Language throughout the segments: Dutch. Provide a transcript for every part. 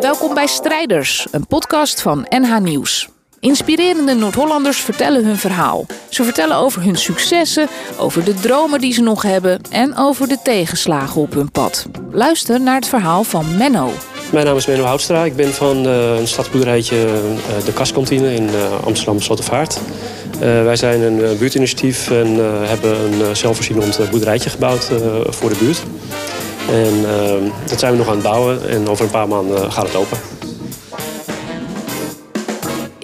Welkom bij Strijders, een podcast van NH Nieuws. Inspirerende Noord-Hollanders vertellen hun verhaal. Ze vertellen over hun successen, over de dromen die ze nog hebben en over de tegenslagen op hun pad. Luister naar het verhaal van Menno. Mijn naam is Menno Houtstra. Ik ben van uh, een stadsboerderijtje uh, De Kaskantine in uh, Amsterdam Slotervaart. Wij zijn een buurtinitiatief en hebben een zelfvoorzienend boerderijtje gebouwd voor de buurt. En dat zijn we nog aan het bouwen en over een paar maanden gaat het open.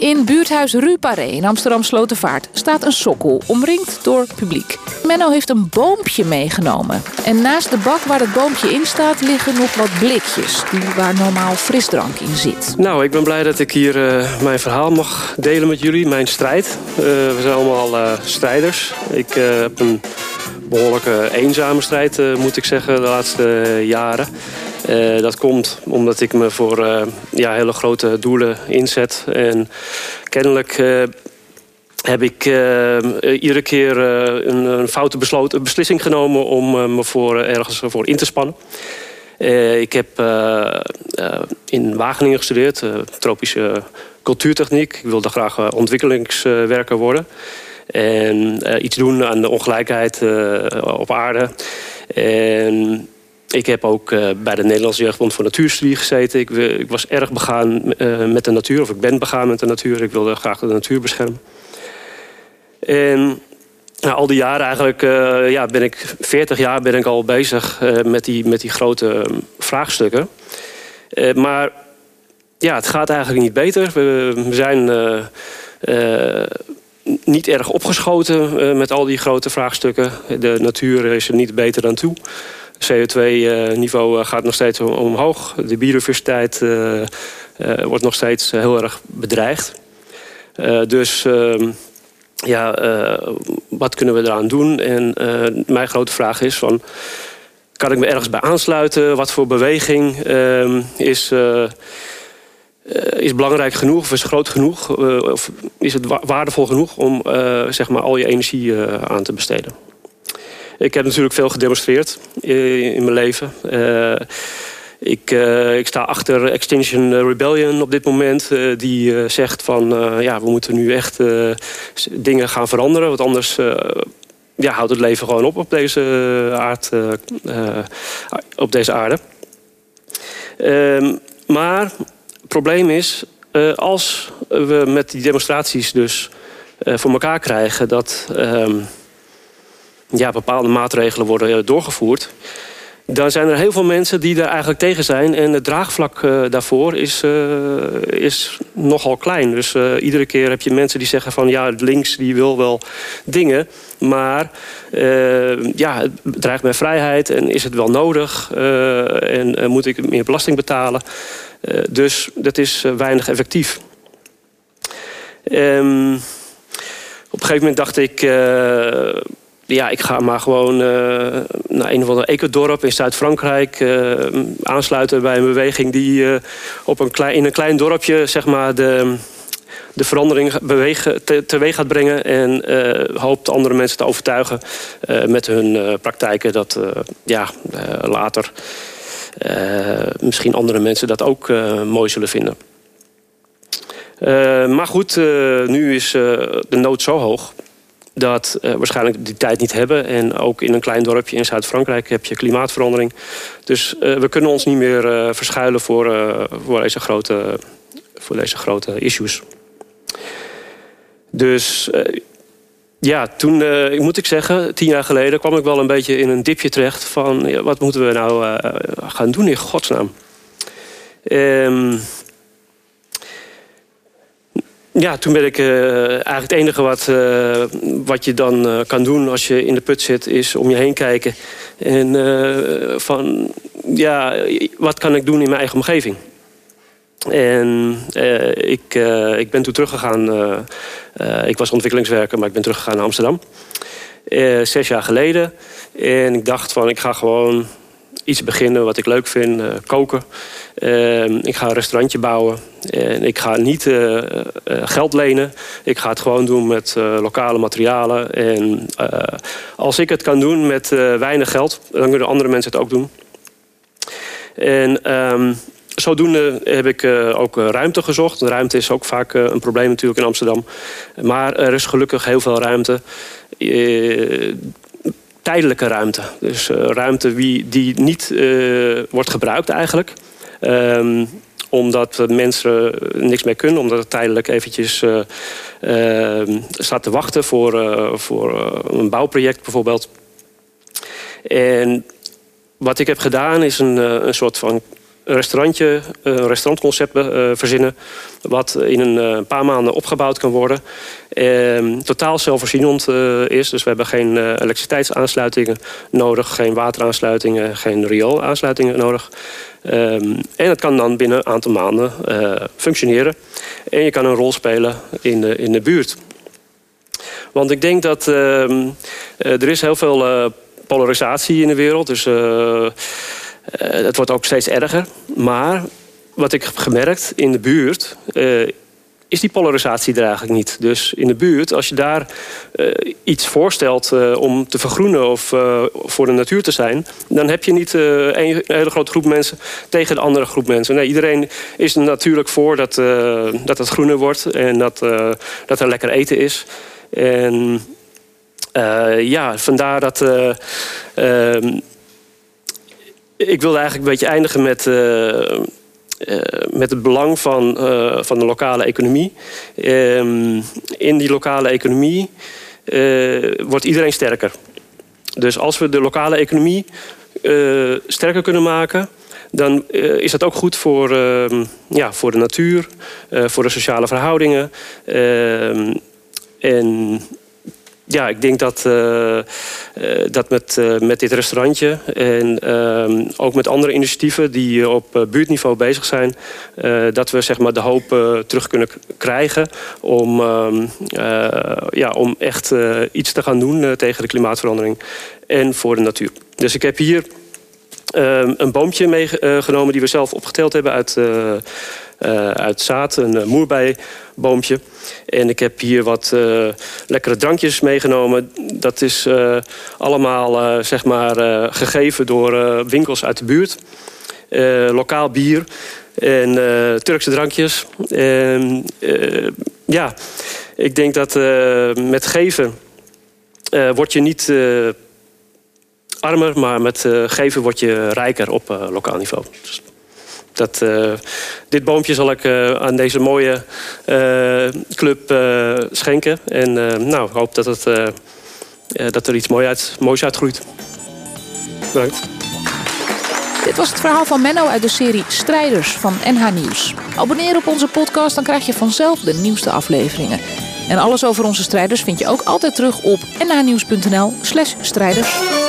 In buurthuis Ruparé in Amsterdam Slotervaart staat een sokkel, omringd door publiek. Menno heeft een boompje meegenomen. En naast de bak waar het boompje in staat liggen nog wat blikjes, die waar normaal frisdrank in zit. Nou, ik ben blij dat ik hier uh, mijn verhaal mag delen met jullie, mijn strijd. Uh, we zijn allemaal uh, strijders. Ik heb een behoorlijke eenzame strijd, moet ik zeggen, de laatste jaren. Uh, dat komt omdat ik me voor uh, ja, hele grote doelen inzet. En kennelijk uh, heb ik iedere keer een, foute beslissing genomen om me voor, ergens voor in te spannen. ik heb in Wageningen gestudeerd, tropische cultuurtechniek. Ik wilde graag ontwikkelingswerker worden. En iets doen aan de ongelijkheid op aarde. En ik heb ook uh, bij de Nederlandse Jeugdbond voor Natuurstudie gezeten. Ik, ik was erg begaan uh, met de natuur, of ik ben begaan met de natuur. Ik wilde graag de natuur beschermen. En al die jaren eigenlijk, uh, ja, ben ik 40 jaar ben ik al bezig met, die, met die grote vraagstukken. maar ja, het gaat eigenlijk niet beter. We, we zijn niet erg opgeschoten met al die grote vraagstukken. De natuur is er niet beter aan toe. CO2-niveau eh, gaat nog steeds omhoog. De biodiversiteit eh, eh, wordt nog steeds heel erg bedreigd. dus ehm, ja, wat kunnen we eraan doen? En mijn grote vraag is van... Kan ik me ergens bij aansluiten? Wat voor beweging ehm, is... Is belangrijk genoeg of is groot genoeg? Of is het waardevol genoeg om zeg maar al je energie aan te besteden? Ik heb natuurlijk veel gedemonstreerd in mijn leven. Uh, ik, uh, ik, sta achter Extinction Rebellion op dit moment. Die zegt van ja, we moeten nu echt dingen gaan veranderen. Want anders ja, houdt het leven gewoon op op deze, aard, op deze aarde. Ehm, maar het probleem is, als we met die demonstraties dus voor elkaar krijgen dat ehm, ja, bepaalde maatregelen worden eh, doorgevoerd. Dan zijn er heel veel mensen die daar eigenlijk tegen zijn. En het draagvlak uh, daarvoor is, uh, is nogal klein. Dus iedere keer heb je mensen die zeggen van... ja, links die wil wel dingen. Maar ja, het dreigt mijn vrijheid. En is het wel nodig? en moet ik meer belasting betalen? dus dat is weinig effectief. Um, op een gegeven moment dacht ik ja, ik ga maar gewoon uh, naar een of ander ecodorp in Zuid-Frankrijk. Uh, aansluiten bij een beweging die uh, op een klein, in een klein dorpje zeg maar, de, de verandering bewegen, te, teweeg gaat brengen. En hoopt andere mensen te overtuigen met hun praktijken dat ja, later misschien andere mensen dat ook mooi zullen vinden. maar goed, nu is de nood zo hoog dat uh, waarschijnlijk die tijd niet hebben. En ook in een klein dorpje in Zuid-Frankrijk heb je klimaatverandering. Dus uh, we kunnen ons niet meer uh, verschuilen voor, voor, deze grote, voor deze grote issues. Dus ja, toen moet ik zeggen, tien jaar geleden kwam ik wel een beetje in een dipje terecht van wat moeten we nou gaan doen in godsnaam. Um, ja, toen ben ik uh, eigenlijk het enige wat, uh, wat je dan uh, kan doen als je in de put zit, is om je heen kijken. En van, ja, wat kan ik doen in mijn eigen omgeving? En ik, ik ben toen teruggegaan. ik was ontwikkelingswerker, maar ik ben teruggegaan naar Amsterdam. zes jaar geleden. En ik dacht van, ik ga gewoon iets beginnen wat ik leuk vind, koken. Ehm, ik ga een restaurantje bouwen. En ik ga niet geld lenen. Ik ga het gewoon doen met lokale materialen. En als ik het kan doen met weinig geld, dan kunnen andere mensen het ook doen. En ehm, zodoende heb ik ook eh, ruimte gezocht. ruimte is ook vaak een probleem natuurlijk in Amsterdam. Maar er is gelukkig heel veel ruimte. Tijdelijke ruimte. Dus ruimte wie, die niet wordt gebruikt eigenlijk. Um, omdat mensen niks meer kunnen. Omdat het tijdelijk eventjes ehm, staat te wachten voor, voor een bouwproject bijvoorbeeld. En wat ik heb gedaan is een, een soort van restaurantje, een restaurantconcept uh, verzinnen. Wat in een uh, paar maanden opgebouwd kan worden. Uh, totaal zelfvoorzienend uh, is. Dus we hebben geen elektriciteitsaansluitingen nodig. Geen wateraansluitingen, geen rioolaansluitingen nodig. Ehm, en het kan dan binnen een aantal maanden functioneren. En je kan een rol spelen in de, in de buurt. Want ik denk dat ehm, er is heel veel polarisatie in de wereld. Dus het wordt ook steeds erger. Maar wat ik heb gemerkt in de buurt. Uh, is die polarisatie er eigenlijk niet. Dus in de buurt, als je daar uh, iets voorstelt uh, om te vergroenen of voor de natuur te zijn, dan heb je niet een hele grote groep mensen tegen de andere groep mensen. Nee, iedereen is er natuurlijk voor dat, dat het groener wordt en dat, dat er lekker eten is. En ja, vandaar dat ik wilde eigenlijk een beetje eindigen met, uh, met het belang van, uh, van de lokale economie. Ehm, in die lokale economie wordt iedereen sterker. Dus als we de lokale economie sterker kunnen maken, dan is dat ook goed voor, ehm, ja, voor de natuur, voor de sociale verhoudingen. Ehm, en ja, ik denk dat, uh, dat met, uh, met dit restaurantje en uh, ook met andere initiatieven die op buurtniveau bezig zijn, dat we zeg maar, de hoop terug kunnen krijgen om, ehm, ja, om echt iets te gaan doen tegen de klimaatverandering en voor de natuur. Dus ik heb hier ehm, een boompje meegenomen die we zelf opgeteld hebben uit uh, uit zaad, een uh, moerbijboompje. En ik heb hier wat lekkere drankjes meegenomen. Dat is allemaal zeg maar, gegeven door winkels uit de buurt. lokaal bier en Turkse drankjes. En, ja, ik denk dat met geven word je niet armer, maar met geven word je rijker op lokaal niveau. Dus dat, uh, dit boompje zal ik aan deze mooie club schenken. En nou, ik hoop dat, het, dat er iets moois, uit, moois uitgroeit. Bedankt. Dit was het verhaal van Menno uit de serie Strijders van NH Nieuws. Abonneer op onze podcast, dan krijg je vanzelf de nieuwste afleveringen. En alles over onze strijders vind je ook altijd terug op nhnieuws.nl slash strijders.